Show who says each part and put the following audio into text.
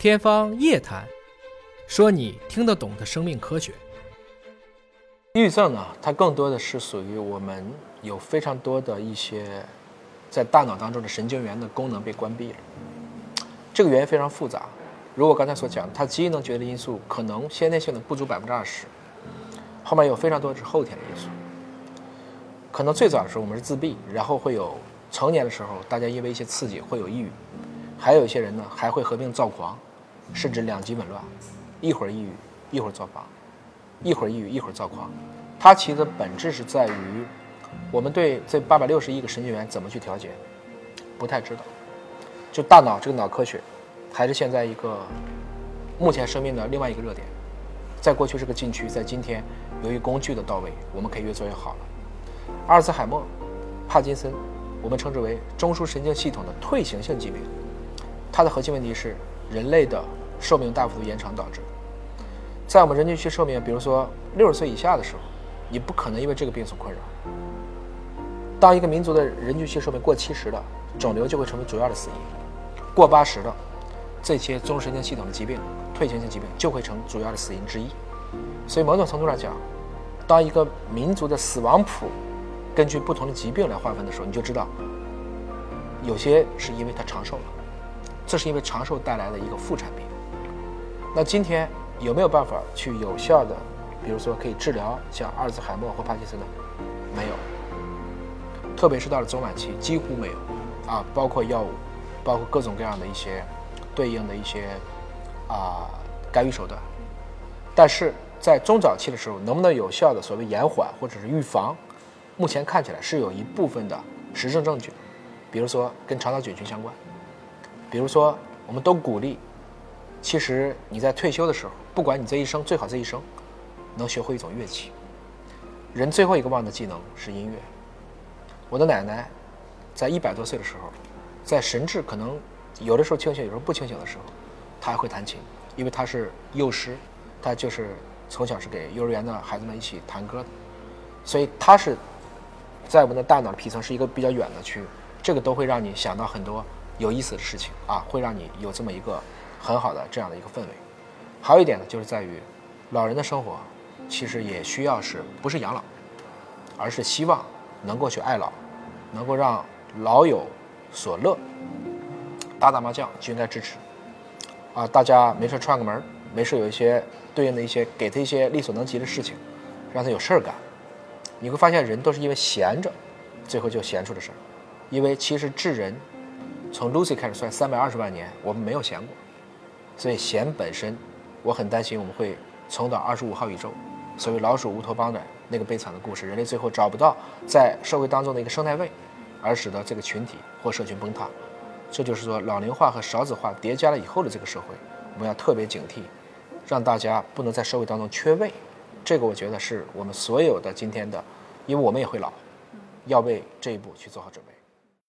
Speaker 1: 天方夜谭，说你听得懂的生命科学。
Speaker 2: 抑郁症呢，它更多的是属于我们有非常多的一些在大脑当中的神经元的功能被关闭了。这个原因非常复杂。如果刚才所讲，它基因能决定因素可能先天性的不足百分之二十，后面有非常多是后天的因素。可能最早的时候我们是自闭，然后会有成年的时候，大家因为一些刺激会有抑郁，还有一些人呢还会合并躁狂。甚至两极紊乱，一会儿抑郁，一会儿躁狂，一会儿抑郁，一会儿躁狂。它其实本质是在于，我们对这八百六十亿个神经元怎么去调节，不太知道。就大脑这个脑科学，还是现在一个目前生命的另外一个热点。在过去是个禁区，在今天由于工具的到位，我们可以越做越好了。阿尔兹海默、帕金森，我们称之为中枢神经系统的退行性疾病，它的核心问题是人类的。寿命大幅度延长导致，在我们人均期寿命，比如说六十岁以下的时候，你不可能因为这个病所困扰。当一个民族的人均期寿命过七十了，肿瘤就会成为主要的死因；过八十了，这些中神经系统的疾病、退行性疾病就会成主要的死因之一。所以某种程度上讲，当一个民族的死亡谱根据不同的疾病来划分的时候，你就知道，有些是因为他长寿了，这是因为长寿带来的一个副产品。那今天有没有办法去有效的，比如说可以治疗像阿尔兹海默或帕金森的？没有，特别是到了中晚期几乎没有，啊，包括药物，包括各种各样的一些对应的一些啊干预手段。但是在中早期的时候，能不能有效的所谓延缓或者是预防？目前看起来是有一部分的实证证据，比如说跟肠道菌群相关，比如说我们都鼓励。其实你在退休的时候，不管你这一生，最好这一生能学会一种乐器。人最后一个忘的技能是音乐。我的奶奶在一百多岁的时候，在神志可能有的时候清醒，有时候不清醒的时候，她还会弹琴，因为她是幼师，她就是从小是给幼儿园的孩子们一起弹歌的，所以她是在我们的大脑皮层是一个比较远的区域，这个都会让你想到很多有意思的事情啊，会让你有这么一个。很好的这样的一个氛围，还有一点呢，就是在于老人的生活，其实也需要是不是养老，而是希望能够去爱老，能够让老有所乐。打打麻将就应该支持，啊，大家没事串个门，没事有一些对应的一些给他一些力所能及的事情，让他有事儿干。你会发现人都是因为闲着，最后就闲出的事儿。因为其实智人从 Lucy 开始算三百二十万年，我们没有闲过。所以弦本身，我很担心我们会重蹈二十五号宇宙，所谓老鼠乌托邦的那个悲惨的故事，人类最后找不到在社会当中的一个生态位，而使得这个群体或社群崩塌。这就是说老龄化和少子化叠加了以后的这个社会，我们要特别警惕，让大家不能在社会当中缺位。这个我觉得是我们所有的今天的，因为我们也会老，要为这一步去做好准备。